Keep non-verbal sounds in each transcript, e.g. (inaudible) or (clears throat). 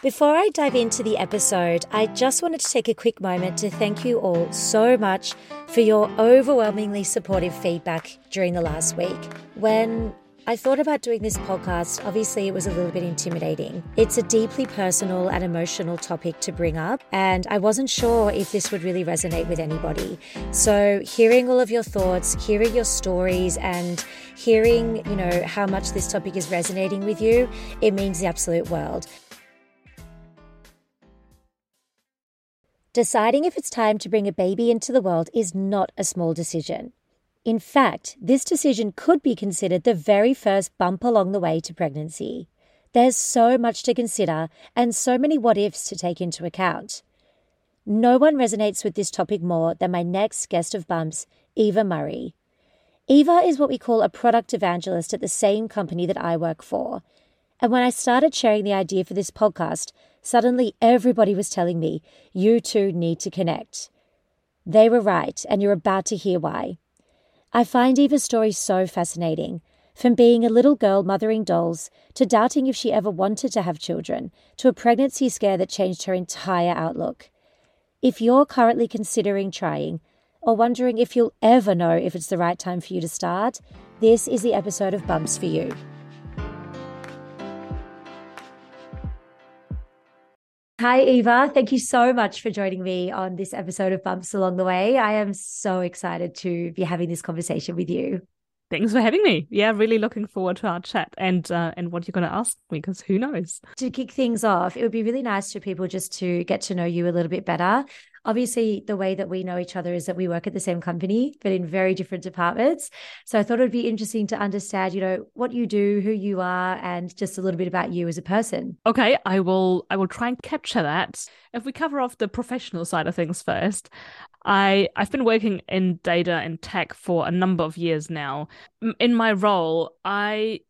Before I dive into the episode, I just wanted to take a quick moment to thank you all so much for your overwhelmingly supportive feedback during the last week. When I thought about doing this podcast, obviously it was a little bit intimidating. It's a deeply personal and emotional topic to bring up, and I wasn't sure if this would really resonate with anybody. So, hearing all of your thoughts, hearing your stories, and hearing, you know, how much this topic is resonating with you, it means the absolute world. Deciding if it's time to bring a baby into the world is not a small decision. In fact, this decision could be considered the very first bump along the way to pregnancy. There's so much to consider and so many what ifs to take into account. No one resonates with this topic more than my next guest of bumps, Eva Murray. Eva is what we call a product evangelist at the same company that I work for. And when I started sharing the idea for this podcast, Suddenly, everybody was telling me, you two need to connect. They were right, and you're about to hear why. I find Eva's story so fascinating. From being a little girl mothering dolls, to doubting if she ever wanted to have children, to a pregnancy scare that changed her entire outlook. If you're currently considering trying, or wondering if you'll ever know if it's the right time for you to start, this is the episode of Bumps for you. Hi, Eva. Thank you so much for joining me on this episode of Bumps Along the Way. I am so excited to be having this conversation with you. Thanks for having me. Yeah, really looking forward to our chat and uh, and what you're going to ask me because who knows. To kick things off, it would be really nice for people just to get to know you a little bit better obviously the way that we know each other is that we work at the same company but in very different departments so i thought it would be interesting to understand you know what you do who you are and just a little bit about you as a person okay i will i will try and capture that if we cover off the professional side of things first I I've been working in data and tech for a number of years now. In my role, I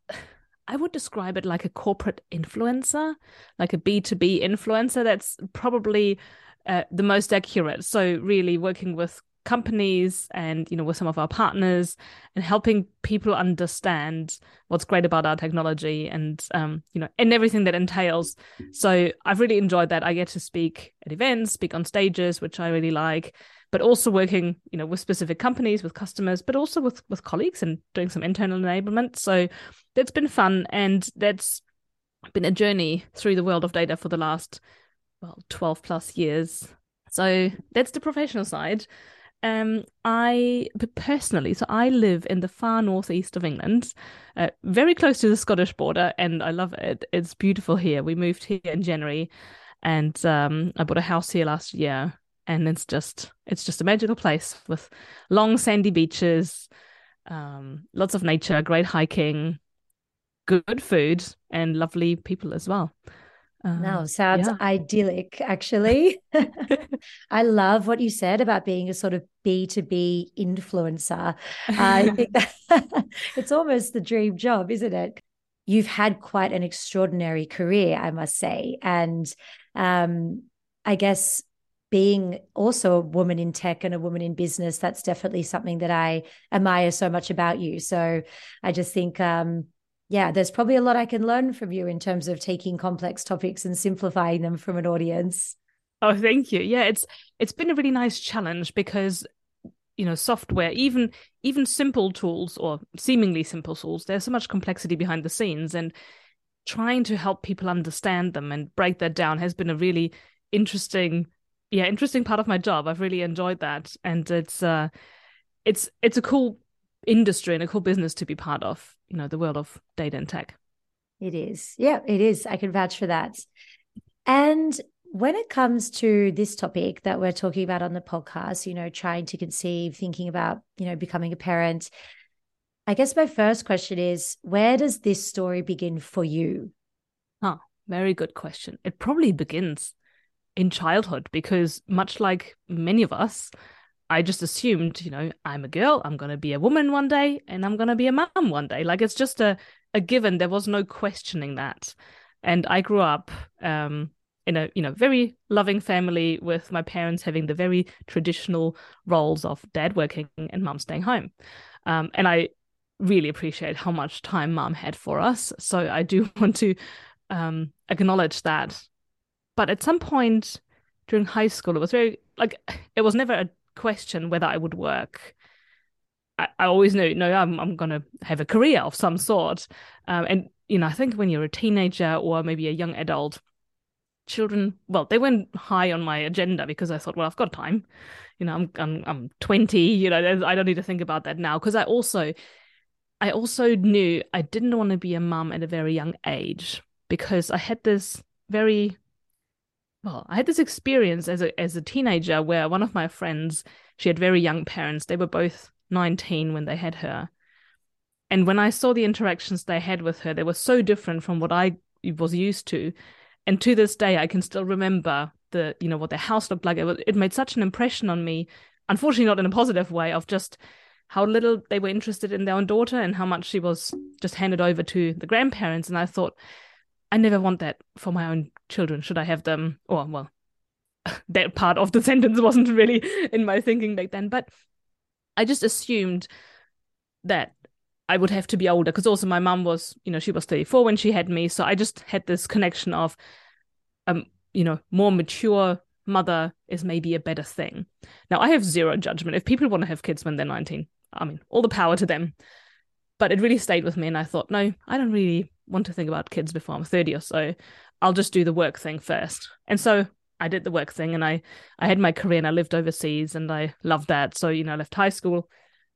I would describe it like a corporate influencer, like a B2B influencer. That's probably uh, the most accurate. So really working with companies and you know with some of our partners and helping people understand what's great about our technology and um, you know and everything that entails. So i've really enjoyed that. I get to speak at events speak on stages which i really like but also working you know with specific companies with customers but also with with colleagues and doing some internal enablement. So that's been fun and that's been a journey through the world of data for the last well 12 plus years. So that's the professional side. Um i personally so i live in the far northeast of england uh, very close to the scottish border and i love it. It's beautiful here. We moved here in january and um i bought a house here last year and it's just it's just a magical place with long sandy beaches um lots of nature great hiking good food and lovely people as well um, no, sounds yeah. idyllic, actually. (laughs) I love what you said about being a sort of B2B influencer. I (laughs) think that (laughs) it's almost the dream job, isn't it? You've had quite an extraordinary career, I must say. And um, I guess being also a woman in tech and a woman in business, that's definitely something that I admire so much about you. So I just think, um, yeah, there's probably a lot I can learn from you in terms of taking complex topics and simplifying them from an audience. Oh, thank you. Yeah, it's it's been a really nice challenge because you know software even even simple tools or seemingly simple tools there's so much complexity behind the scenes and trying to help people understand them and break that down has been a really interesting yeah interesting part of my job i've really enjoyed that and it's uh it's it's a cool industry and a cool business to be part of you know the world of data and tech it is yeah it is i can vouch for that and when it comes to this topic that we're talking about on the podcast, you know, trying to conceive, thinking about, you know, becoming a parent, I guess my first question is where does this story begin for you? Oh, very good question. It probably begins in childhood because, much like many of us, I just assumed, you know, I'm a girl, I'm going to be a woman one day, and I'm going to be a mom one day. Like it's just a, a given. There was no questioning that. And I grew up um, in a you know very loving family with my parents having the very traditional roles of dad working and mom staying home um, and i really appreciate how much time mom had for us so i do (laughs) want to um, acknowledge that but at some point during high school it was very like it was never a question whether i would work. I, I always knew no i'm, I'm going to have a career of some sort. Um, and you know i think when you're a teenager or maybe a young adult children well they went high on my agenda because i thought well i've got time. You know i'm i'm, I'm 20 you know i don't need to think about that now. Because i also i also knew i didn't want to be a mum at a very young age because i had this very well i had this experience as a as a teenager where one of my friends she had very young parents they were both 19 when they had her. And when i saw the interactions they had with her they were so different from what i was used to. And to this day i can still remember the you know what their house looked like. It, it made such an impression on me unfortunately not in a positive way of just how little they were interested in their own daughter and how much she was just handed over to the grandparents. And i thought i never want that for my own children should i have them or well (laughs) that part of the (laughs) sentence wasn't really in my thinking back then but i just assumed that I would have to be older because also my mum was, you know, she was 34 when she had me. So I just had this connection of, um, you know, more mature mother is maybe a better thing. Now I have zero judgment. If people want to have kids when they're 19, I mean, all the power to them. But it really stayed with me. And I thought, no, I don't really want to think about kids before I'm 30 or so. I'll just do the work thing first. And so I did the work thing and I, I had my career and I lived overseas and I loved that. So, you know, I left high school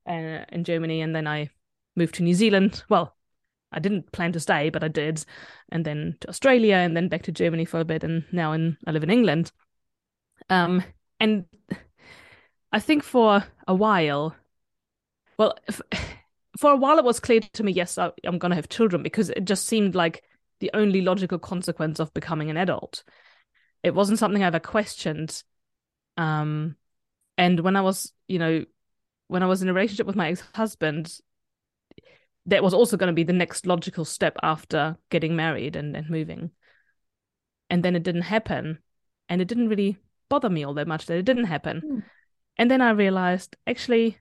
uh, in Germany and then I moved to New Zealand. Well, I didn't plan to stay, but I did, and then to Australia, and then back to Germany for a bit, and now in I live in England. Um, and I think for a while, well, if, for a while it was clear to me, yes, I, I'm going to have children because it just seemed like the only logical consequence of becoming an adult. It wasn't something I ever questioned. Um, and when I was, you know, when I was in a relationship with my ex-husband, that was also going to be the next logical step after getting married and, and moving. And then it didn't happen. And it didn't really bother me all that much that it didn't happen. Mm. And then I realized actually,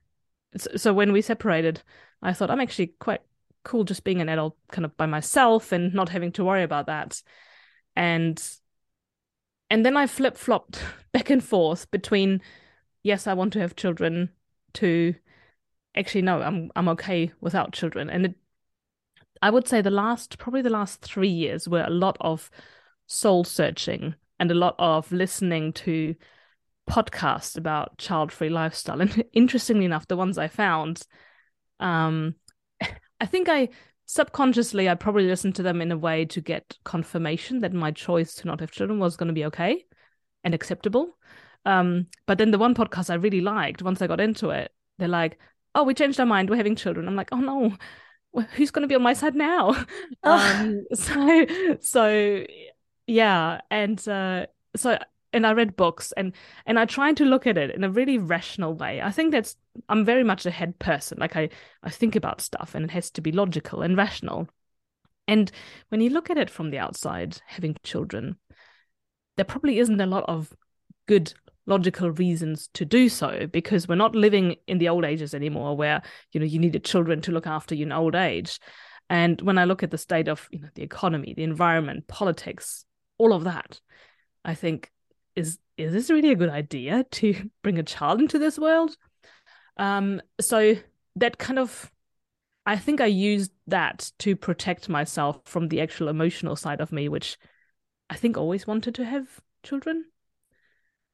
so when we separated, I thought I'm actually quite cool just being an adult kind of by myself and not having to worry about that. And and then I flip flopped (laughs) back and forth between yes, I want to have children to actually no i'm i'm okay without children and it, i would say the last probably the last 3 years were a lot of soul searching and a lot of listening to podcasts about child-free lifestyle and (laughs) interestingly enough the ones i found um (laughs) i think i subconsciously i probably listened to them in a way to get confirmation that my choice to not have children was going to be okay and acceptable. Um but then the one podcast i really liked once i got into it they're like oh, we changed our mind, we're having children. I'm like, oh no, who's going to be on my side now? (laughs) um, (laughs) so, so yeah, and uh, so and I read books and and I tried to look at it in a really rational way. I think that's I'm very much a head person. Like I I think about stuff and it has to be logical and rational. And when you look at it from the outside, having children, there probably isn't a lot of good logical reasons to do so because we're not living in the old ages anymore where you know you needed children to look after you in old age and when i look at the state of you know the economy the environment politics all of that i think is is this really a good idea to (laughs) bring a child into this world? Um so that kind of i think i used that to protect myself from the actual emotional side of me which i think always wanted to have children.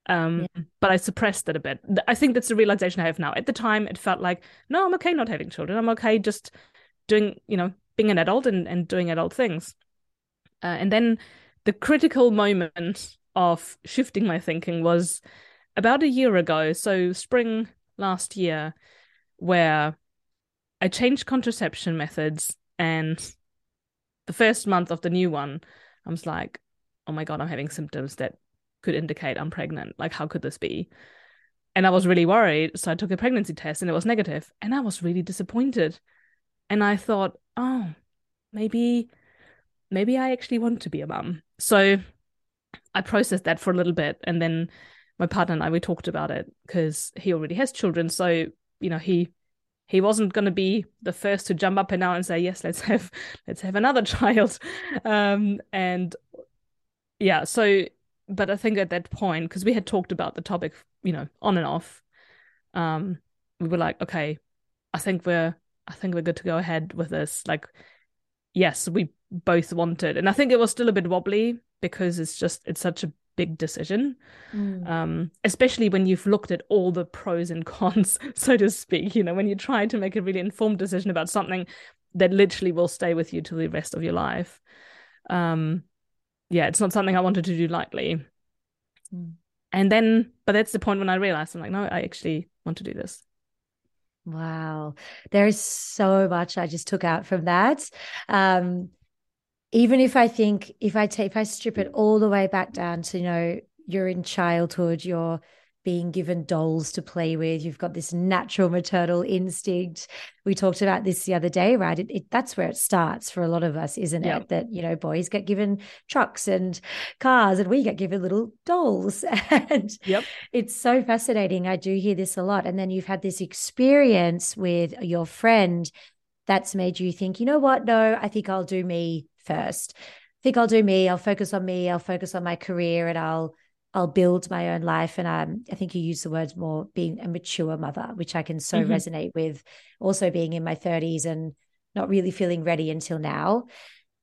Um yeah. but i suppressed that a bit. I think that's the realization i have now. At the time it felt like no i'm okay not having children. I'm okay just doing you know being an adult and, and doing adult things. Uh, and then the critical moment of shifting my thinking was about a year ago so spring last year where i changed contraception methods and the first month of the new one i was like oh my god i'm having symptoms that could indicate I'm pregnant. Like, how could this be? And I was really worried. So I took a pregnancy test and it was. And I was really disappointed. And I thought, oh, maybe, maybe I actually want to be a mum. So I processed that for a little bit. And then my partner and I, we talked about it because he already has children. So, you know, he, he wasn't going to be the first to jump up and down and say yes let's have (laughs) let's have another (laughs) child um and yeah so but I think at that point, because we had talked about the topic, you know, on and off, um, we were like, okay, I think we're, I think we're good to go ahead with this. Like, yes, we both wanted, and I think it was still a bit wobbly because it's just it's such a big decision, mm. um, especially when you've looked at all the pros and (laughs) cons, so to speak. You know, when you try to make a really informed decision about something that literally will stay with you till the rest of your life. Um, yeah, it's not something I wanted to do lightly. Mm. And then, but that's the point when I realized I'm like, no, I actually want to do this. Wow. There is so much I just took out from that. Um, even if I think if I take if I strip it all the way back down to, you know, you're in childhood, you're being given dolls to play with. You've got this natural maternal instinct. We talked about this the other day, right? It, it, that's where it starts for a lot of us, isn't yep. it? That, you know, boys get given trucks and cars and we get given little dolls. (laughs) and yep. it's so fascinating. I do hear this a lot. And then you've had this experience with your friend that's made you think, you know what? No, I think I'll do me first. I think I'll do me. I'll focus on me. I'll focus on my career and I'll I'll build my own life. And um, I think you use the words more being a mature mother, which I can so mm-hmm. resonate with. Also being in my 30s and not really feeling ready until now.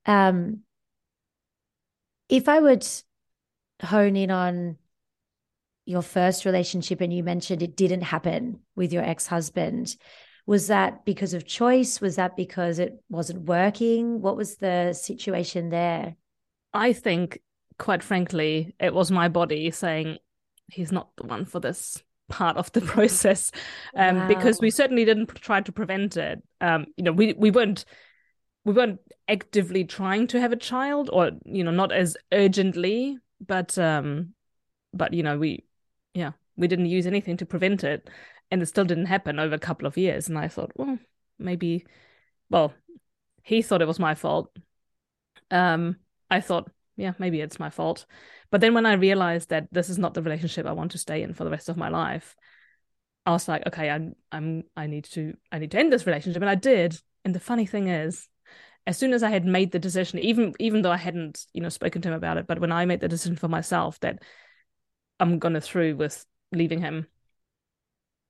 Um, if I would hone in on your first relationship and you mentioned it didn't happen with your ex-husband was that because of choice was that because it wasn't working what was the situation there i think quite frankly, it was my body saying he's not the one for this part of the (laughs) process. Um, wow. because we certainly didn't try to prevent it. Um, you know we we weren't we weren't actively trying to have a child or you know not as urgently but um but you know we yeah we didn't use anything to prevent it and it still didn't happen over a couple of years. And i thought well maybe well he thought it was my fault. Um i thought yeah, maybe it's my fault. But then when I realized that this is not the relationship I want to stay in for the rest of my life, I was like, okay, I'm I'm I need to I need to end this relationship. And I did. And the funny thing is, as soon as I had made the decision, even even though I hadn't, you know, spoken to him about it, but when I made the decision for myself that I'm gonna through with leaving him,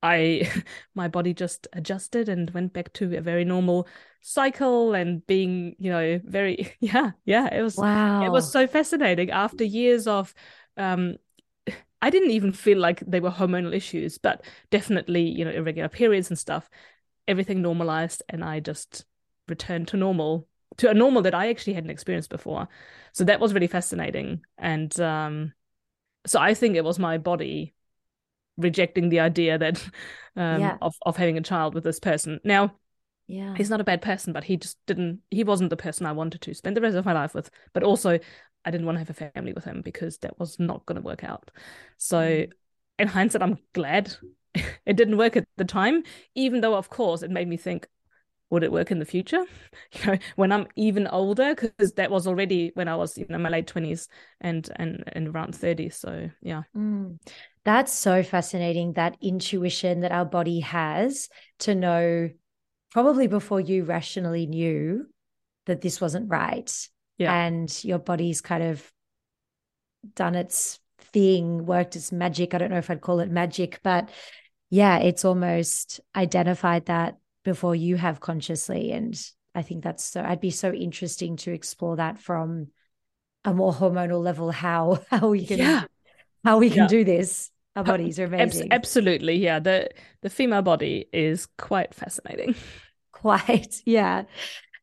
I (laughs) my body just adjusted and went back to a very normal cycle and being, you know, very (laughs) yeah, yeah, it was wow. it was so fascinating after years of um (sighs) I didn't even feel like they were hormonal issues, but definitely, you know, irregular periods and stuff. Everything normalized and I just returned to normal, to a normal that I actually hadn't experienced before. So that was really fascinating. And um so I think it was my body rejecting the idea that um, yeah. of of having a child with this person. Now, yeah, he's not a bad person, but he just didn't. He wasn't the person I wanted to spend the rest of my life with. But also, I didn't want to have a family with him because that was not going to work out. So, mm. in hindsight, I'm glad (laughs) it didn't work at the time. Even though, of course, it made me think, would it work in the future (laughs) you know when i'm even older because that was already when i was you know my late 20s and and and around 30 so yeah mm. That's so fascinating that intuition that our body has to know, probably before you rationally knew that this wasn't right. Yeah. And your body's kind of done its thing, worked its magic. I don't know if I'd call it magic, but yeah, it's almost identified that before you have consciously. And I think that's so, I'd be so interesting to explore that from a more hormonal level, how, (laughs) how we can, Yeah. how we can Yeah. do this. Our bodies are amazing. absolutely, yeah. The the female body is quite fascinating. (laughs) Quite, yeah.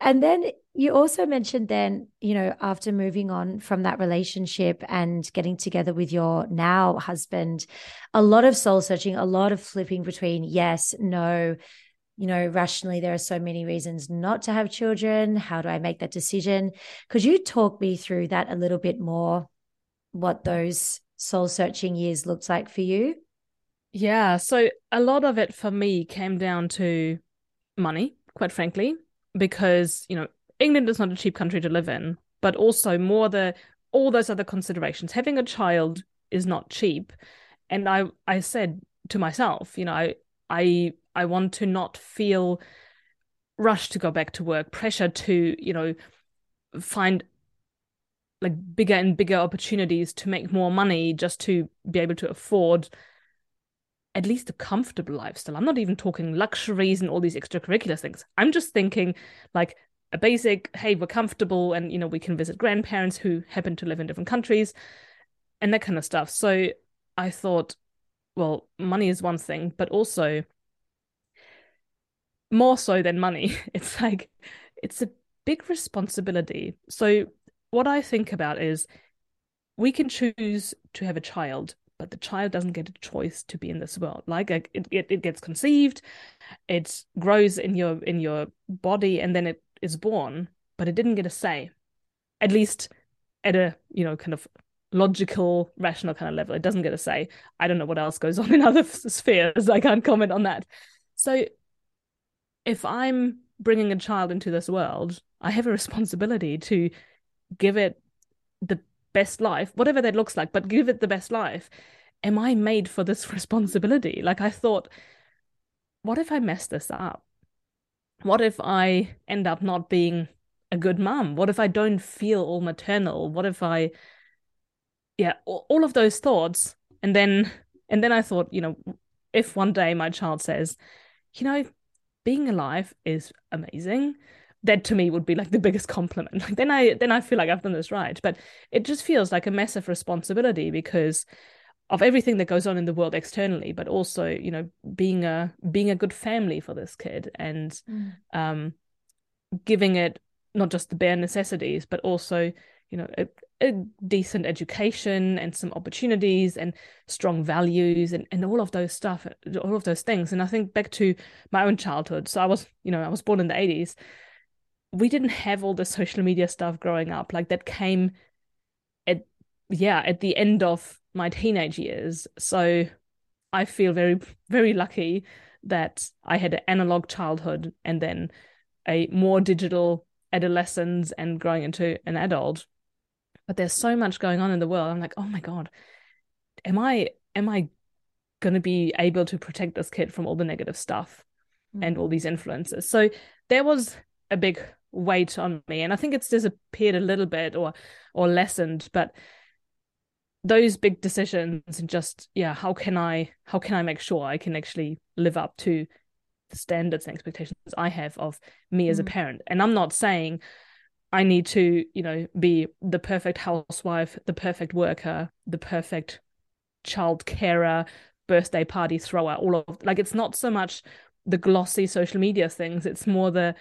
And then you also mentioned then, you know, after moving on from that relationship and getting together with your now husband, a lot of soul searching, a lot of flipping between yes, no, you know, rationally, there are so many reasons not to have children. How do I make that decision? Could you talk me through that a little bit more? What those soul searching years looked like for you? Yeah, so a lot of it for me came down to money, quite frankly, because, you know, England is not a cheap country to live in, but also more the all those other considerations. Having a child is not cheap. And I I said to myself, you know, I I I want to not feel rushed to go back to work, pressure to, you know, find like bigger and bigger opportunities to make more money just to be able to afford at least a comfortable lifestyle. I'm not even talking luxuries and all these extracurricular things. I'm just thinking like a basic, hey, we're comfortable and you know, we can visit grandparents who happen to live in different countries and that kind of stuff. So I thought, well, money is one thing, but also more so than money, (laughs) it's like it's a big responsibility. So what I think about is we can choose to have a child, but the child doesn't get a choice to be in this world. Like it, it, it gets conceived, it grows in your in your body, and then it is born, but it didn't get a say. At least at a you know kind of logical, rational kind of level, it doesn't get a say. I don't know what else goes (laughs) on in other spheres. I can't comment on that. So if I'm bringing a child into this world, I have a responsibility to give it the best life, whatever that looks like, but give it the best life. Am I made for this (laughs) responsibility? Like I thought, what if I mess this up? What if I end up not being a good mom? What if I don't feel all maternal? What if I, yeah, all of those thoughts. And then, and then I thought, you know, if one day my child says, you know, being alive is amazing that to me would be like the biggest compliment. (laughs) Like then i then i feel like i've done this right. But it just feels like a massive responsibility because of everything that goes on in the world externally but also you know being a being a good family for this kid and Mm. um giving it not just the bare necessities but also you know a, a decent education and some opportunities and strong values and, and all of those stuff all of those things. And i think back to my own childhood. So i was you know i was born in the 80s we didn't have all the social media stuff growing up like that came at yeah at the end of my teenage years. So i feel very very lucky that i had an analog childhood and then a more digital adolescence and growing into an adult. But there's so much going on in the world. I'm like oh my god am i am i going to be able to protect this kid from all the negative stuff and mm. all these influences? So there was a big weight on me. And i think it's disappeared a little bit or or lessened but those big decisions and just yeah how can i how can i make sure i can actually live up to the standards and expectations i have of me as a Mm. parent? And i'm not saying i need to you know be the perfect housewife the perfect worker the perfect child carer birthday party thrower all of like it's not so much the glossy social media things. It's more the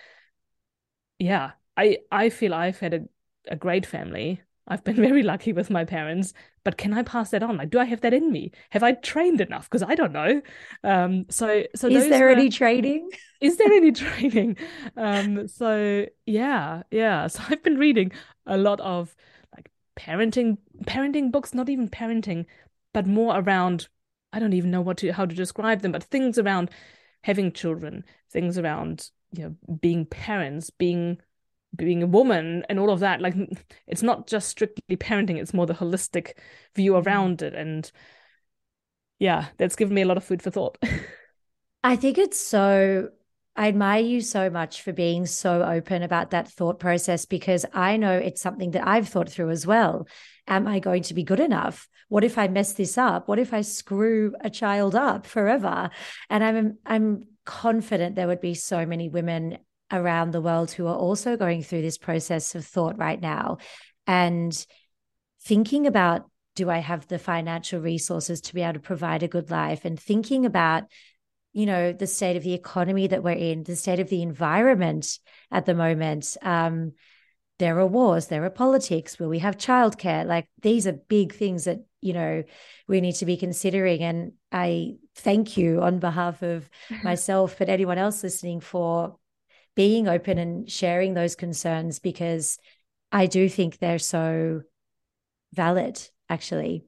yeah i i feel i've had a, a great family. I've been (laughs) very lucky with my parents but can i pass that on? Like do i have that in me? Have i trained enough? Because i don't know. Um so so Is there were- any training? (laughs) is there any training? Um so yeah yeah. (laughs) So i've been reading a lot of like parenting parenting books not even parenting but more around i don't even know what to how to describe them but things around having children things around you know being parents being being a woman and all of that like it's not just strictly parenting it's more the holistic view mm-hmm. around it and yeah, that's given me a lot of food for thought. (laughs) I think it's so I admire you so much for being so open about that thought process because I know it's something that I've thought through as well. Am I going to be good enough? What if I mess this up? What if I screw a child up forever? And I'm I'm confident there would be so many women around the world who are also going through this process of thought right now. And thinking about do I have the financial resources to be able to provide a good life? And thinking about you know the state of the economy that we're in the state of the environment at the moment. Um, there are wars there are politics will we have childcare? Like these are big things that you know we need to be considering. And i thank you on behalf of (laughs) myself but anyone else listening for being open and sharing those concerns because i do think they're so valid actually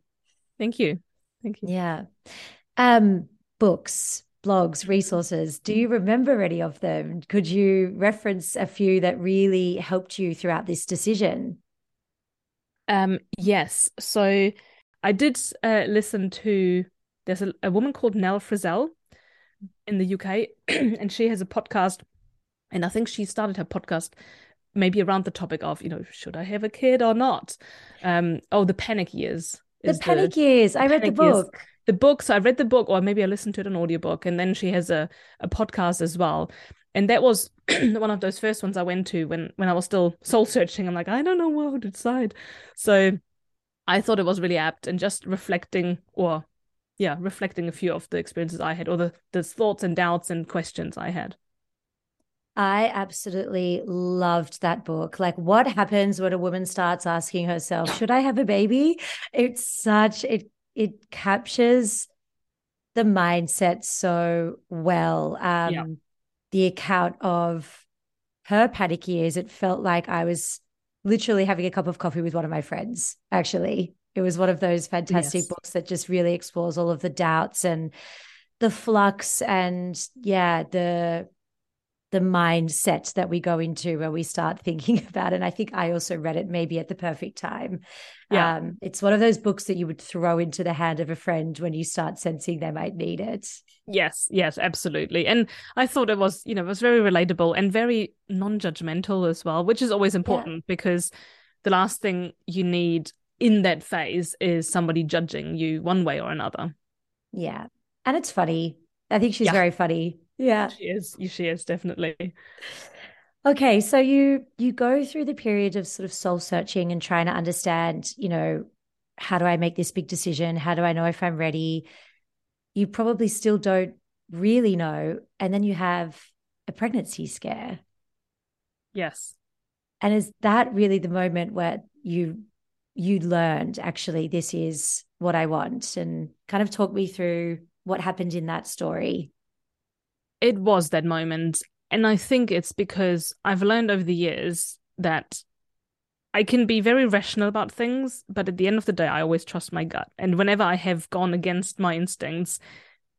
thank you thank you yeah um books blogs, resources. Do you remember any of them? Could you reference a few that really helped you throughout this decision? Um, yes. So I did uh, listen to, there's a, a woman called Nell Frizzell in the UK, (clears throat) and she has a podcast. And I think she started her podcast maybe around the topic of, you know, should I have a kid or not? Um, oh, the panic years. The panic the, years. I read the book. Years the book. So I read the book, or maybe I listened to it an audiobook, and then she has a, a podcast as well. And that was (clears throat) one of those first ones I went to when when I was still soul searching. I'm like, I don't know what to decide. So I thought it was really apt and just reflecting or yeah, reflecting a few of the experiences I had or the, the thoughts and doubts and questions I had. I absolutely loved that book. Like, what happens when a woman starts asking herself, should I have a baby? It's such, it it captures the mindset so well. Um, yeah. The account of her panic years, it felt like I was literally having a cup of coffee with one of my friends, actually. It was one of those fantastic yes. books that just really explores all of the doubts and the flux and, yeah, the the mindset that we go into when we start (laughs) thinking about it. And I think I also read it maybe at the perfect time. Yeah. Um, it's one of those books that you would throw into the hand of a friend when you start sensing they might need it. Yes, yes, absolutely. And I thought it was, you know, it was very relatable and very non-judgmental as well, which is always important yeah. because the last thing you need in that phase is somebody judging you one way or another. Yeah. And it's funny. I think she's yeah. very funny. Yeah. She is. She is definitely. Okay, so you you go through the period of sort of soul searching and trying to understand, you know, how do I make this big decision? How do I know if I'm ready? You probably still don't really know, and then you have a pregnancy scare. Yes. And is that really the moment where you you learned actually this is what I want and kind of talk me through what happened in that story? It was that moment. And I think it's because I've learned over the years that I can be very rational about things, but at the end of the day, I always trust my gut. And whenever I have gone against my instincts,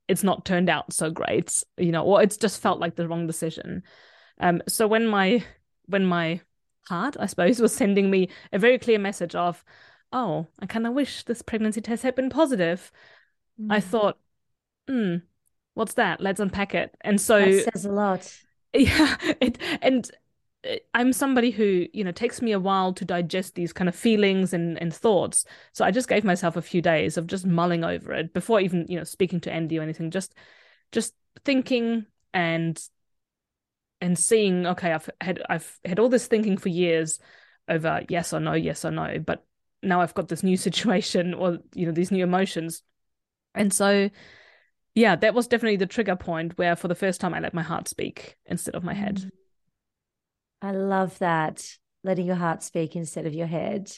it's not turned out so great, you know, or it's just felt like the wrong decision. Um, so when my when my heart, I suppose, was sending me a very clear message of, oh, I kind of wish this pregnancy test had been positive, mm. I thought, hmm, what's that? Let's unpack it. And so that says a lot. (laughs) Yeah, it, and uh, I'm somebody who, you know, takes me a while to digest these kind of feelings and, and thoughts. So I just gave myself a few days of just mulling over it before even, you know, speaking to Andy or anything, just just thinking and and seeing, okay, I've had I've had all this thinking for years over yes or no, yes or no, but now I've got this new (laughs) situation or you know, these new emotions. And so yeah, that was definitely the trigger point where for the first time I let my heart speak instead of my head. Mm. I love that. Letting your heart speak instead of your head.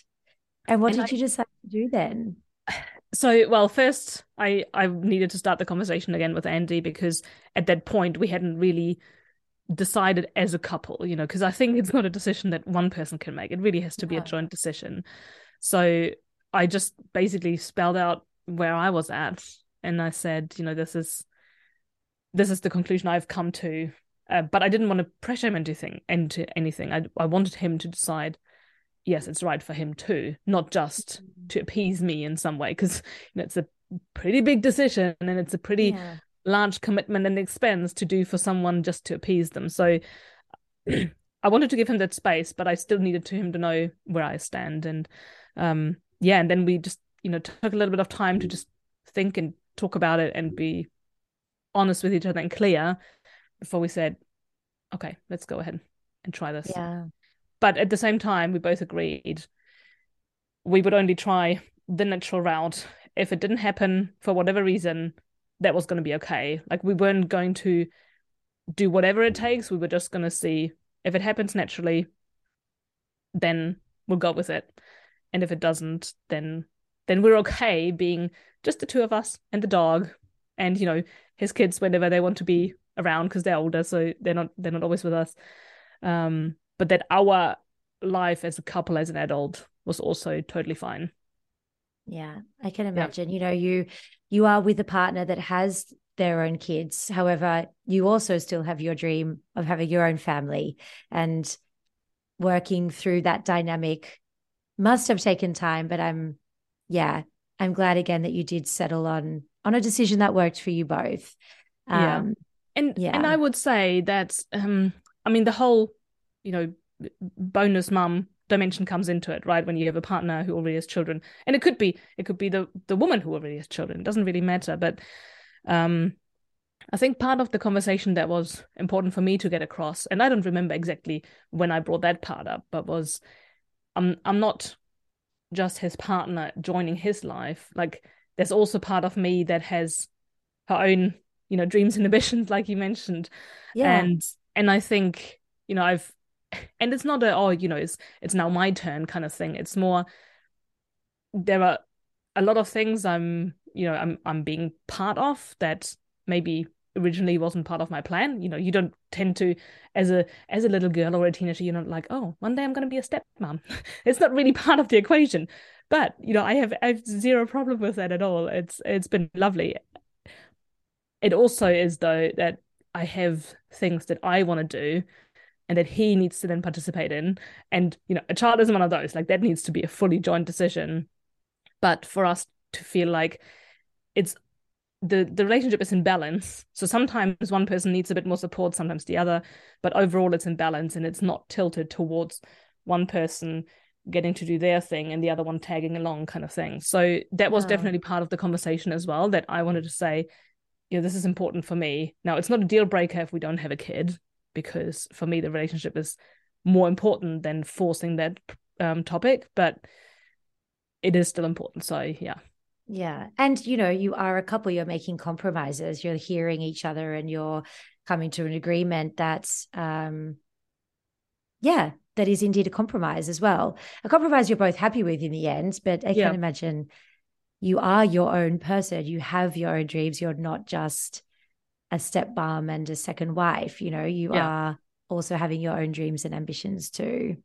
And what and did I, you decide to do then? (sighs) So, well, first I I needed to start the conversation again with Andy because at that point we hadn't really decided as a couple, you know, because I think it's not a decision that one person can make. It really has to be a joint decision. So I just basically spelled out where I was at and I said, you know, this is this is the conclusion I've come to. Uh, but I didn't want to pressure him into thing into anything. I I wanted him to decide. Yes, it's right for him too, not just mm-hmm. to appease me in some way, because you know, it's a pretty big decision and it's a pretty yeah. Large commitment and expense to do for someone just to appease them. So (clears throat) I wanted to give him that space, but I still needed to him to know where I stand. And um, yeah, and then we just, you know, took a little bit of time to just think and talk about it and be honest with each other and clear before we said, okay, let's go ahead and try this. Yeah. But at the same time, we both agreed we would only try the natural route. If it didn't happen for whatever reason, that was going to be okay. Like we weren't going to do whatever it takes. We were just going to see if it happens naturally, then we'll go with it. And if it doesn't, then then we're okay being just the two of us and the dog and you know his kids whenever they want to be around because they're older so they're not they're not always with us um but that our life as a couple as an adult was also totally fine yeah i can imagine yeah. you know you you are with a partner that has their own kids. However you also still have your dream of having your own family and working through that dynamic. Must have taken time but i'm yeah i'm glad again that you did settle on on a decision that worked for you both. Um, yeah and yeah. and i would say that um i mean the whole you know bonus mum dimension comes into it right? When you have a partner who already has children. And it could be it could be the the woman who already has children. It doesn't really matter. But um i think part of the conversation that was important for me to get across and i don't remember exactly when i brought that part up but was i'm i'm not just his partner joining his life. Like there's also part of me that has her own you know dreams and ambitions (laughs) like you mentioned. Yeah. and and i think you know i've and it's not a oh you know it's it's now my turn kind of thing. It's more there are a lot of things i'm you know i'm i'm being part of that maybe originally wasn't part of my plan. You know you don't tend to as a as a little girl or a teenager you're not like oh one day i'm going to be a stepmom. (laughs) It's not really part of the equation. But you know i have i have zero problem with that at all. It's it's been lovely. It also is though that i have things that i want to do and that he needs to then participate in. And, you know, a child is one of those, like that needs to be a fully joint decision. But for us to feel like it's the the relationship is in balance. So sometimes one person needs a bit more support, sometimes the other, but overall it's in balance and it's not tilted towards one person getting to do their thing and the other one tagging along kind of thing. So that was hmm. definitely part of the conversation as well that I wanted to say, you know, this is important for me. Now it's not a deal breaker if we don't have a kid because for me the relationship is more important than forcing that um, topic but it is still important. So yeah. Yeah. And you know you are a couple you're making compromises you're hearing each other and you're coming to an agreement that's um yeah that is indeed a compromise as well. A compromise you're both happy with in the end but i yeah. can imagine you are your own person. You have your own dreams. You're not just a stepmom and a second wife. You know, you yeah. are also having your own dreams and ambitions too.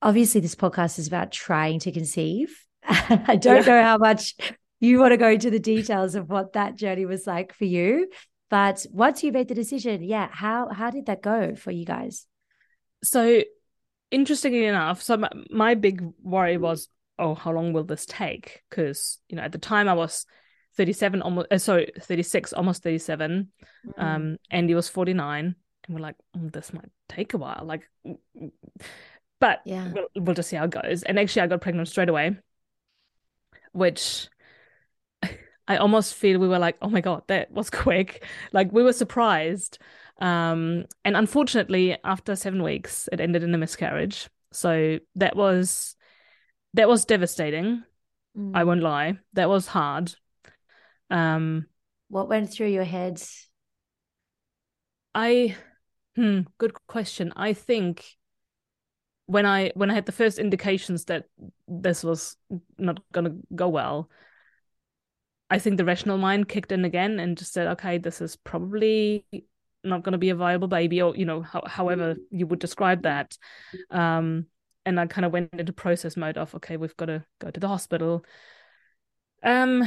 Obviously, this podcast is about trying to conceive. (laughs) I don't yeah. know how much you want to go into the details of what that journey was like for you. But once you made the decision, yeah, how how did that go for you guys? So interestingly enough, so my, my big worry was, oh, how long will this take? Because you know, at the time I was 37 almost uh, sorry 36 almost 37 mm. um andy was 49 and we're like oh, this might take a while like but yeah. we'll, we'll just see how it goes. And actually i got pregnant straight away which (laughs) i almost feel we were like oh my god that was (laughs) quick. Like we were surprised. Um and unfortunately after seven weeks it ended in a miscarriage. So that was that was devastating. Mm. i won't lie. That was hard um, what went through your head? I, hmm, good question. I think when I when I had the first indications that this was not going to go well, I think the rational mind kicked in again and just said, okay, this is probably not going to be a viable baby, or you know, ho- however you would describe that. Um, and I kind of went into process mode of, okay, we've got to go to the hospital. Um,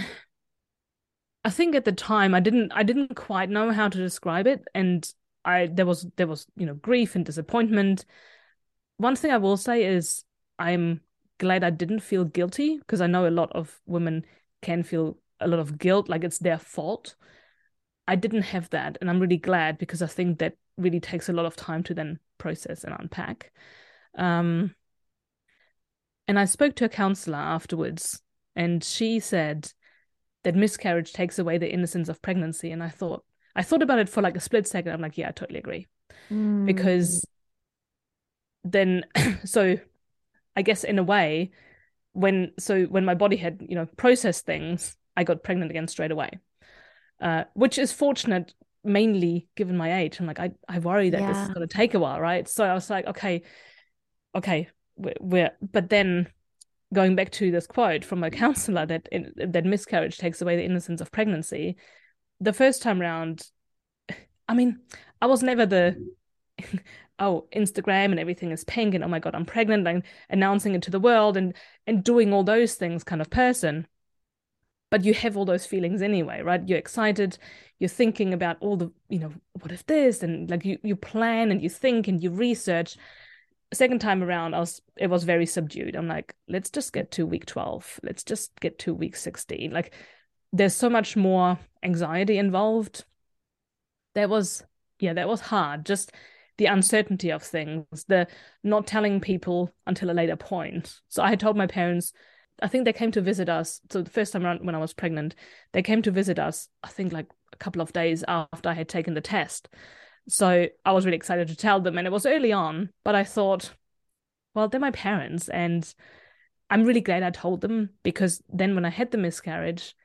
I think at the time I didn't I didn't quite know how to describe it and I there was there was you know grief and disappointment. One thing I will say is I'm glad I didn't feel guilty because I know a lot of women can feel a lot of guilt, like it's their fault. I didn't have that. And I'm really glad because I think that really takes a lot of time to then process and unpack. Um, and I spoke to a counselor afterwards, and she said that miscarriage takes away the innocence of pregnancy. And I thought, I thought about it for like a split second. I'm like, yeah, I totally agree. Mm. Because then, (clears throat) so I guess in a way, when so when my body had you know processed things, I got pregnant again straight away, uh, which is fortunate mainly given my age. I'm like, I I worry that yeah. this is going to take a while, right? So I was like, okay, okay, we're, we're but then going back to this quote from a counselor that that miscarriage takes away the innocence of pregnancy. The first time round, I mean, I was never the (laughs) oh instagram and everything is pink and oh my god i'm pregnant and announcing it to the world and and doing all those things kind of person. But you have all those feelings anyway right? You're excited you're thinking about all the you know what if this? And like you you plan and you think and you research second time around i was it was very subdued i'm like let's just get to week 12 let's just get to week 16 like there's so much more anxiety involved that was yeah that was hard just the uncertainty of things, the not telling people until a later point. So I had told my parents, I think they came to visit us. So the first time around when I was pregnant, they came to visit us, I think like a couple of days after I had taken the test. So I was really excited to tell them. And it was early on, but I thought, well, they're my parents. And I'm really glad I told them because then when I had the miscarriage,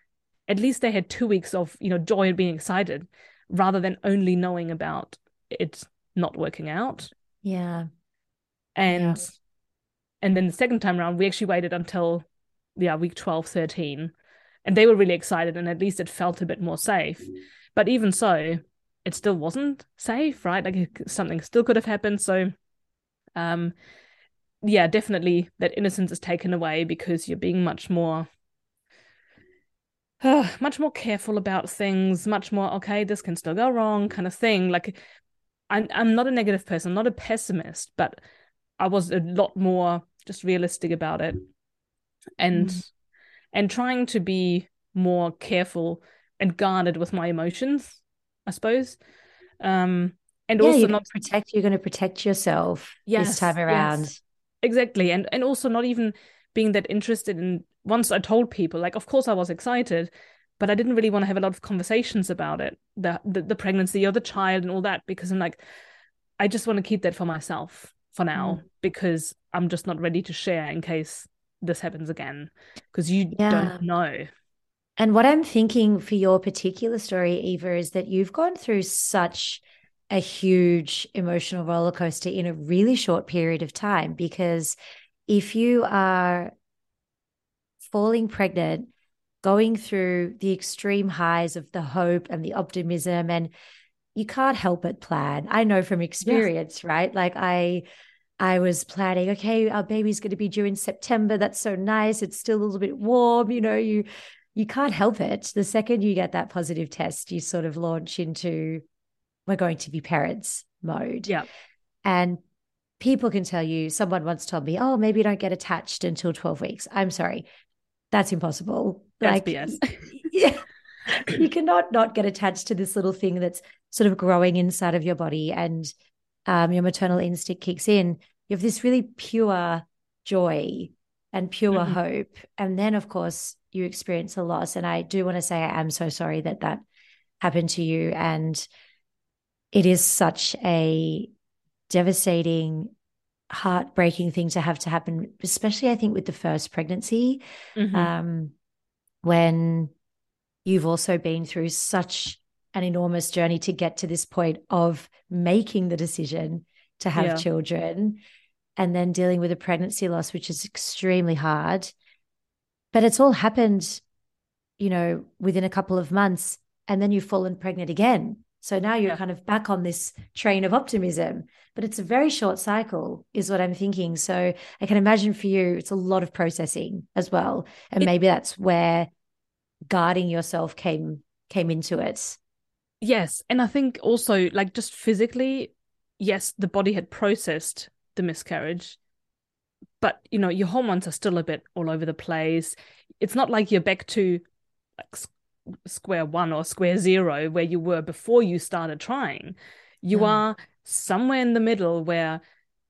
at least they had two weeks of, you know, joy and being excited rather than only knowing about it not working out. Yeah. And yeah. and then the second time around, we actually waited until yeah, week 12, 13. And they were really excited, and at least it felt a bit more safe. But even so, it still wasn't safe, right? Like something still could have happened. So um yeah, definitely that innocence is taken away because you're being much more uh, (sighs) much more careful about things, much more okay, this can still go wrong, kind of thing. Like I'm I'm not a negative person, I'm not a pessimist, but I was a lot more just realistic about it, and mm. and trying to be more careful and guarded with my emotions, I suppose. Um, and yeah, also not protect. You're going to protect yourself yes, this time around. Yes. Exactly, and and also not even being that interested in. Once I told people, like, of course I was excited, but I didn't really want to have a lot of conversations about it, the, the, the pregnancy or the child and all that, because I'm like, I just want to keep that for myself for now mm. because I'm just not ready to share in case this happens again because you yeah. don't know. And what I'm thinking for your particular story, Eva, is that you've gone through such a huge emotional roller coaster in a really short period of time because if you are falling pregnant going through the extreme highs of the hope and the optimism and you can't help but plan. I know from experience yes. right? Like i i was planning okay our baby's going to be due in september. That's so nice. It's still a little bit warm you know you you can't help it the second you get that positive test you sort of launch into we're going to be parents mode yeah and people can tell you someone once told me oh maybe you don't get attached until 12 weeks i'm sorry that's impossible. That's like, BS. yeah, you cannot not get attached to this little thing that's sort of growing inside of your body, and um, your maternal instinct kicks in. You have this really pure joy and pure mm-hmm. hope, and then of course you experience a loss. And I do want to say I am so sorry that that happened to you, and it is such a devastating heartbreaking thing to have to happen, especially I think with the first pregnancy, mm-hmm. um, when you've also been through such an enormous journey to get to this point of making the decision to have yeah. children and then dealing with a pregnancy loss, which is extremely hard. But it's all happened, you know, within a couple of months. And then you've fallen pregnant again. So now you're yeah. kind of back on this train of optimism, but it's a very short cycle, is what I'm thinking. So I can imagine for you, it's a lot of processing as well, and it, maybe that's where guarding yourself came came into it. Yes, and I think also like just physically, yes, the body had processed the miscarriage, but you know your hormones are still a bit all over the place. It's not like you're back to like square one or square zero where you were before you started trying. You mm. are somewhere in the middle where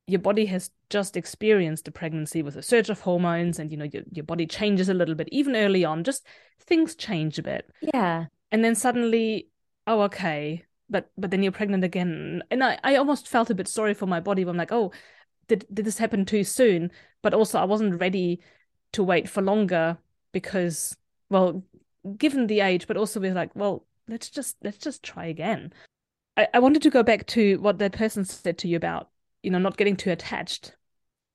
your body has just experienced a pregnancy with a surge of hormones and you know your, your body changes a little bit even early on just things change a bit. Yeah. And then suddenly oh okay but but then you're pregnant again. And i, I almost felt a bit sorry for my body. I'm like oh did, did this happen too soon? But also i wasn't ready to wait for longer because well given the age but also we're like well let's just let's just try again. I, I wanted to go back to what that person said to you about you know not getting too attached.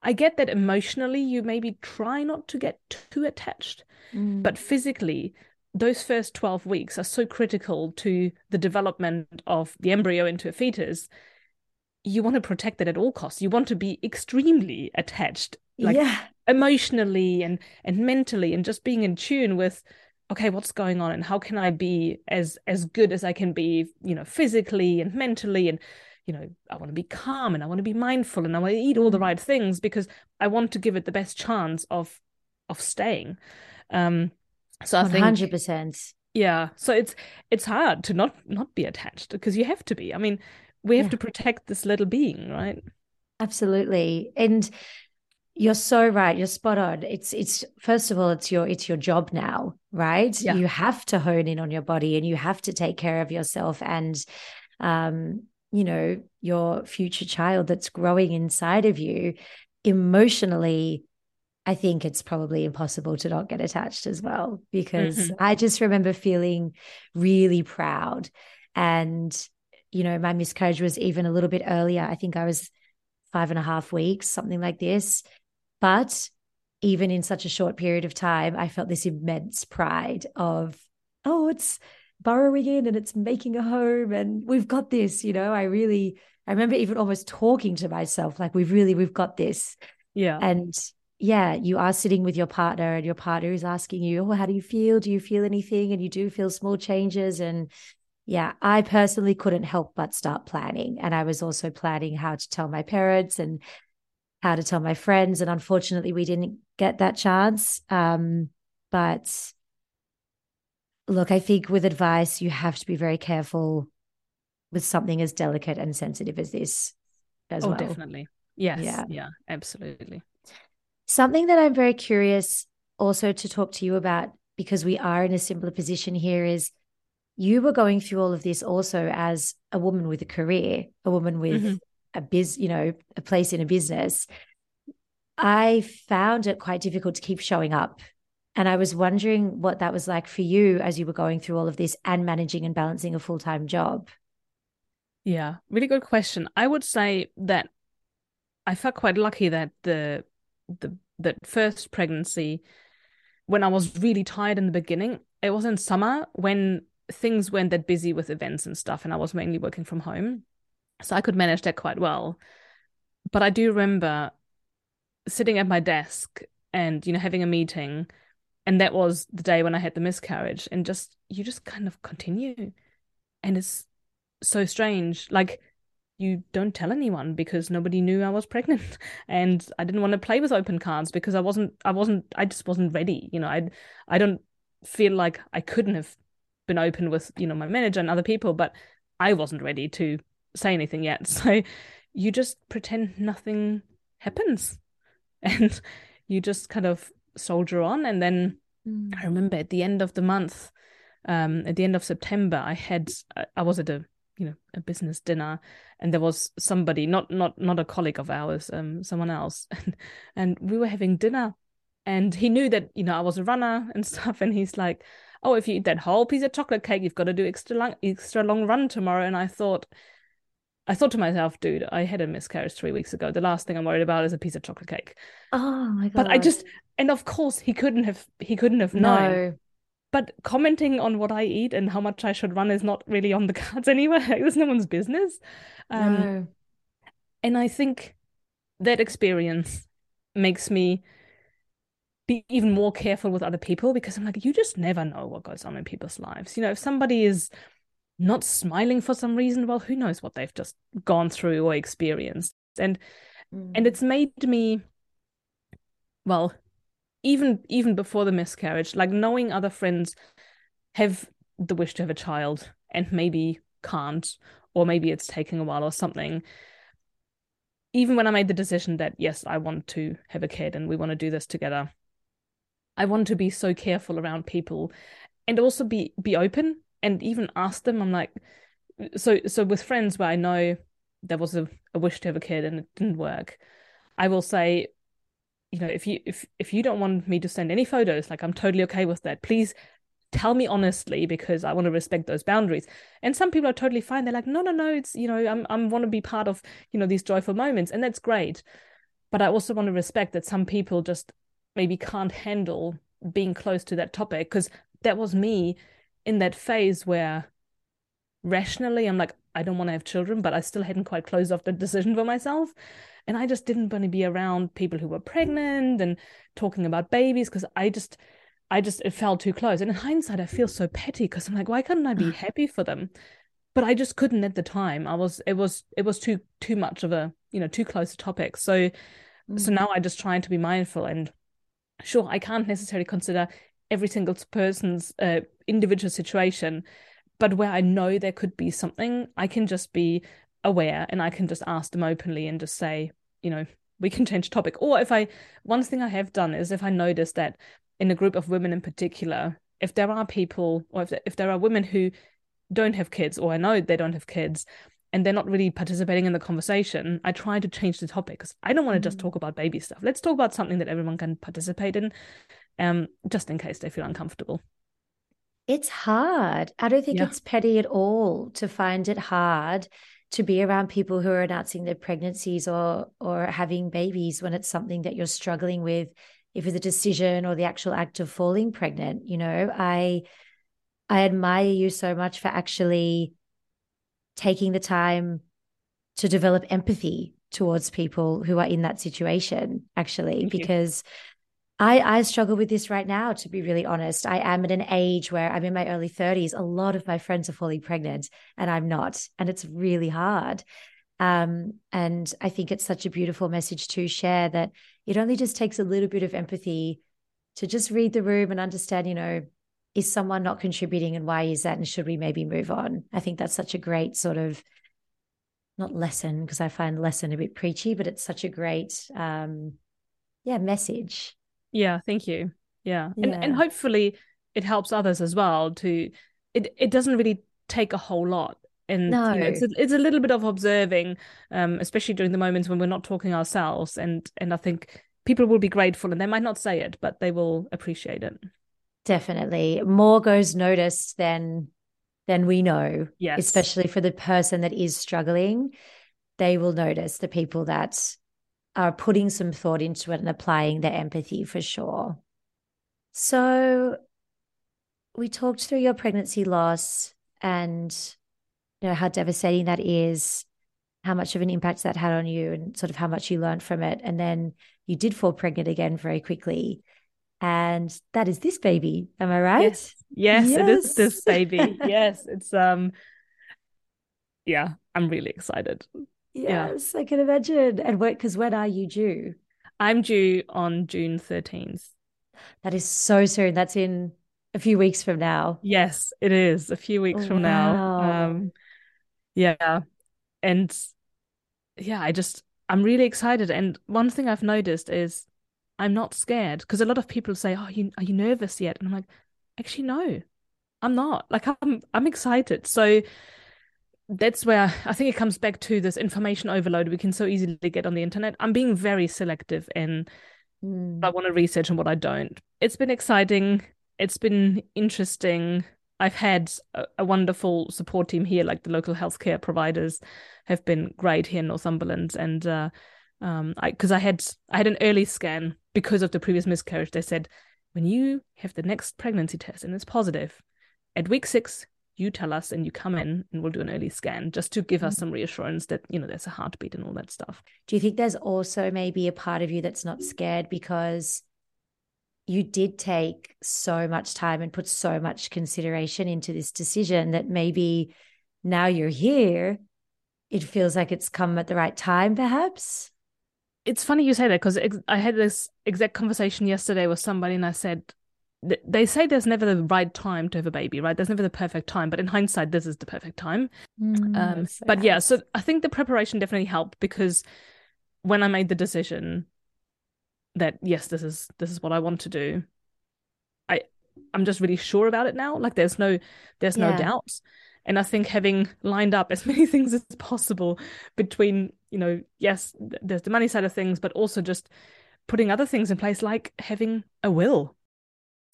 I get that emotionally you maybe try not to get too attached mm. but physically those first 12 weeks are so critical to the development of the embryo into a fetus you want to protect it at all costs you want to be extremely attached like yeah. emotionally and and mentally and just being in tune with okay what's going on and how can i be as as good as i can be you know physically and mentally and you know i want to be calm and i want to be mindful and i want to eat all the mm. right things because i want to give it the best chance of of staying um so i 100%. think 100% yeah. So it's it's hard to not not be attached because you have to be. I mean we have yeah. to protect this little being right? Absolutely. And you're so right. You're spot on. It's it's first of all it's your it's your job now right? Yeah. you have to hone in on your body and you have to take care of yourself and um you know your future child that's growing inside of you emotionally I think it's probably impossible to not get attached as well because mm-hmm. I just remember feeling really proud. And, you know, my miscarriage was even a little bit earlier. I think I was five and a half weeks, something like this. But even in such a short period of time, I felt this immense pride of, oh, it's burrowing in and it's making a home and we've got this, you know. I really I remember even almost talking to myself like we've really we've got this. Yeah. And yeah, you are sitting with your partner and your partner is asking you, "Oh, how do you feel? Do you feel anything?" and you do feel small changes and yeah, I personally couldn't help but start planning. And I was also planning how to tell my parents and how to tell my friends. And unfortunately, we didn't get that chance. Um, but look, I think with advice, you have to be very careful with something as delicate and sensitive as this as oh, well. definitely. Yes. Yeah. Yeah, absolutely. Something that I'm very curious also to talk to you about, because we are in a similar position here, is you were going through all of this also as a woman with a career, a woman with mm-hmm. a biz, you know, a place in a business. I found it quite difficult to keep showing up and I was wondering what that was like for you as you were going through all of this and managing and balancing a full time job. Yeah, really good question. I would say that I felt quite lucky that the the the first pregnancy, when I was really tired in the beginning, it was in summer when things weren't that busy with events and stuff, and I was mainly working from home, so I could manage that quite well. But I do remember sitting at my desk and you know having a meeting and that was the day when I had the miscarriage and just you just kind of continue. And it's so strange. Like you don't tell anyone because nobody knew I was pregnant. (laughs) And I didn't want to play with open cards because I wasn't I wasn't I just wasn't ready you know? I I don't feel like I couldn't have been open with you know my manager and other people but I wasn't ready to say anything yet. (laughs) So you just pretend nothing happens. (laughs) And you just kind of soldier on. And then mm. i remember at the end of the month um at the end of september i had i was at a you know a business dinner and there was somebody not not not a colleague of ours um someone else (laughs) and, and we were having dinner and he knew that you know i was a runner and (laughs) stuff and he's like oh if you eat that whole piece of chocolate cake you've got to do extra long extra long run tomorrow and i thought I thought to myself, dude, I had a miscarriage three weeks ago. The last thing I'm worried about is a piece of chocolate cake. Oh my god! But I just, and of course, he couldn't have, he couldn't have known. No. But commenting on what I eat and how much I should run is not really on the (laughs) cards anyway. Like, it's no one's business. Um, no. And I think that experience makes me be even more careful with other people because I'm like, you just never know what goes on in people's lives. You know, if somebody is not smiling for some reason well who knows what they've just gone through or experienced and mm. and it's made me well, even even before the miscarriage, like knowing other friends have the wish to have a child and maybe can't, or maybe it's taking a while or something. Even when I made the decision that yes, I want to have a kid and we want to do this together, I want to be so careful around people and also be be open and even ask them. I'm like, so so with friends where I know there was a, a wish to have a kid and it didn't work, I will say, you know, if you if if you don't want me to send any photos, like I'm totally okay with that. Please tell me honestly because I want to respect those boundaries. And some people are totally fine. They're like, no, no, no, it's you know, I'm I'm want to be part of, you know, these joyful moments. And that's great. But I also want to respect that some people just maybe can't handle being close to that topic because that was me in that phase where rationally I'm like, I don't want to have children, but I still hadn't quite closed off the (laughs) decision for myself. And I just didn't want to be around people who were pregnant and talking about babies because I just, I just, it felt too close. And in hindsight, I feel so petty because I'm like, why couldn't I be (sighs) happy for them? But I just couldn't at the time. I was, it was, it was too, too much of a, you know, too close a topic. So, mm. so now I just trying to be mindful and sure, I can't necessarily consider every single person's uh, individual situation but where i know there could be something i can just be aware and i can just ask them openly and just say you know we can change topic or if i one thing i have done is if i notice that in a group of women in particular if there are people or if, if there are women who don't have kids or i know they don't have kids and they're not really participating in the conversation, I try to change the topic because I don't want to just mm. talk about baby stuff. Let's talk about something that everyone can participate in, um, just in case they feel uncomfortable. It's hard. I don't think yeah. it's petty at all to find it hard to be around people who are announcing their pregnancies or or having babies when it's something that you're struggling with, if it's a decision or the actual act of falling pregnant. You know, I I admire you so much for actually taking the time to develop empathy towards people who are in that situation actually Thank because you. I I struggle with this right now to be really honest. I am at an age where I'm in my early 30s. A lot of my friends are falling pregnant and I'm not and it's really hard. Um, and I think it's such a beautiful message to share that it only just takes a little bit of empathy to just read the room and understand, you know, is someone not contributing and why is that and should we maybe move on i think that's such a great sort of not lesson because i find lesson a bit preachy but it's such a great um yeah message yeah thank you yeah, yeah. And, and hopefully it helps others as well to it it doesn't really take a whole lot and no. you know, it's a, it's a little bit of observing um especially during the moments when we're not talking ourselves and and i think people will be grateful and they might not say it but they will appreciate it Definitely. More goes noticed than than we know. Yes. Especially for the person that is struggling. They will notice the people that are putting some thought into it and applying their empathy for sure. So we talked through your pregnancy loss and you know how devastating that is, how much of an impact that had on you and sort of how much you learned from it. And then you did fall pregnant again very quickly and that is this baby. Am I right? Yes, yes, yes. it is this baby. (laughs) yes, it's um, yeah, I'm really excited. Yes, yeah. I can imagine. And what? Because when are you due? I'm due on June 13th. That is so soon. That's in a few weeks from now. Yes, it is a few weeks from now. Um, yeah, and yeah, I just I'm really excited. And one thing I've noticed is I'm not scared because a lot of people say, "Oh, you are you nervous yet?" And I'm like, actually, no, I'm not. Like, I'm I'm excited. So that's where I think it comes back to this information overload we can so easily get on the internet. I'm being very selective in mm. I want to research and what I don't. It's been exciting. It's been interesting. I've had a, a, wonderful support team here, like the local healthcare providers have been great here in Northumberland, and uh, um i because i had i had an early scan because of the previous miscarriage they said when you have the next pregnancy test and it's positive at week six you tell us and you come in and we'll do an early scan just to give us mm. some reassurance that you know there's a heartbeat and all that stuff do you think there's also maybe a part of you that's not scared because you did take so much time and put so much consideration into this decision that maybe now you're here it feels like it's come at the right time perhaps it's funny you say that because I had this exact conversation yesterday with somebody, and I said they say there's never the right time to have a baby, right? There's never the perfect time, but in hindsight, this is the perfect time. Mm, um, so but yeah, so I think the preparation definitely helped because when I made the decision that yes, this is this is what I want to do, I I'm just really sure about it now. Like there's no there's yeah. no doubts. And I think having lined up as (laughs) many things as possible between, you know, yes, there's the money side of things, but also just putting other things in place, like having a will.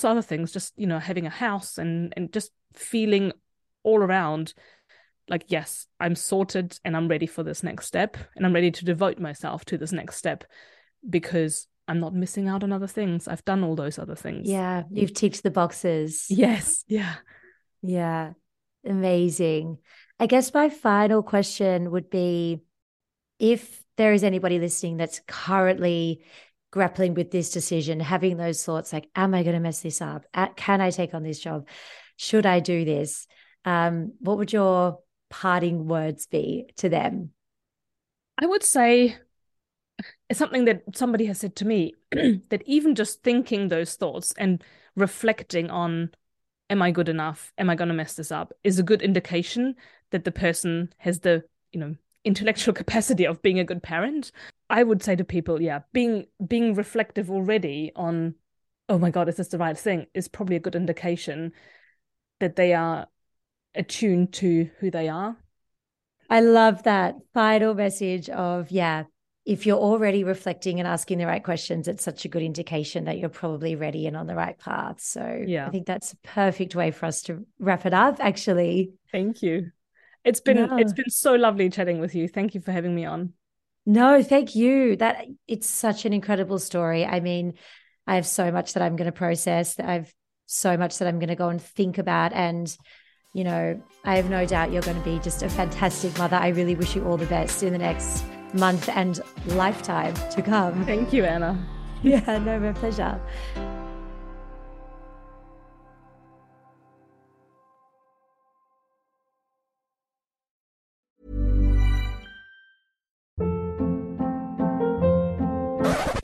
Other things, just, you know, having a house and and just feeling all around like, yes, I'm sorted and I'm ready for this next step. And I'm ready to devote myself to this next step because I'm not missing out on other things. I've done all those other things. Yeah. You've ticked the boxes. Yes. Yeah. Yeah. Amazing. I guess my final question would be if there is anybody listening that's currently grappling with this decision, having those thoughts like, am I going to mess this up? Can I take on this job? Should I do this? Um, what would your parting words be to them? I would say it's something that somebody has said to me (clears throat) that even just thinking those thoughts and reflecting on am I good enough? Am I going to mess this up? Is a good indication that the person has the, you know, intellectual capacity of being a good parent. I would say to people, yeah, being being reflective already on, oh my God, is this the right thing? Is probably a good indication that they are attuned to who they are. I love that final message of, yeah, if you're already reflecting and asking the right questions, it's such a good indication that you're probably ready and on the right path. So yeah. I think that's a perfect way for us to wrap it up, actually. Thank you. It's been no. it's been so lovely chatting with you. Thank you for having me on. No, thank you. That it's such an incredible story. I mean, I have so much that I'm going to process. I've so much that I'm going to go and think about and you know, I have no doubt you're going to be just a fantastic mother. I really wish you all the best in the next month and lifetime to come. Thank you, Anna. (laughs) yeah, no, my pleasure.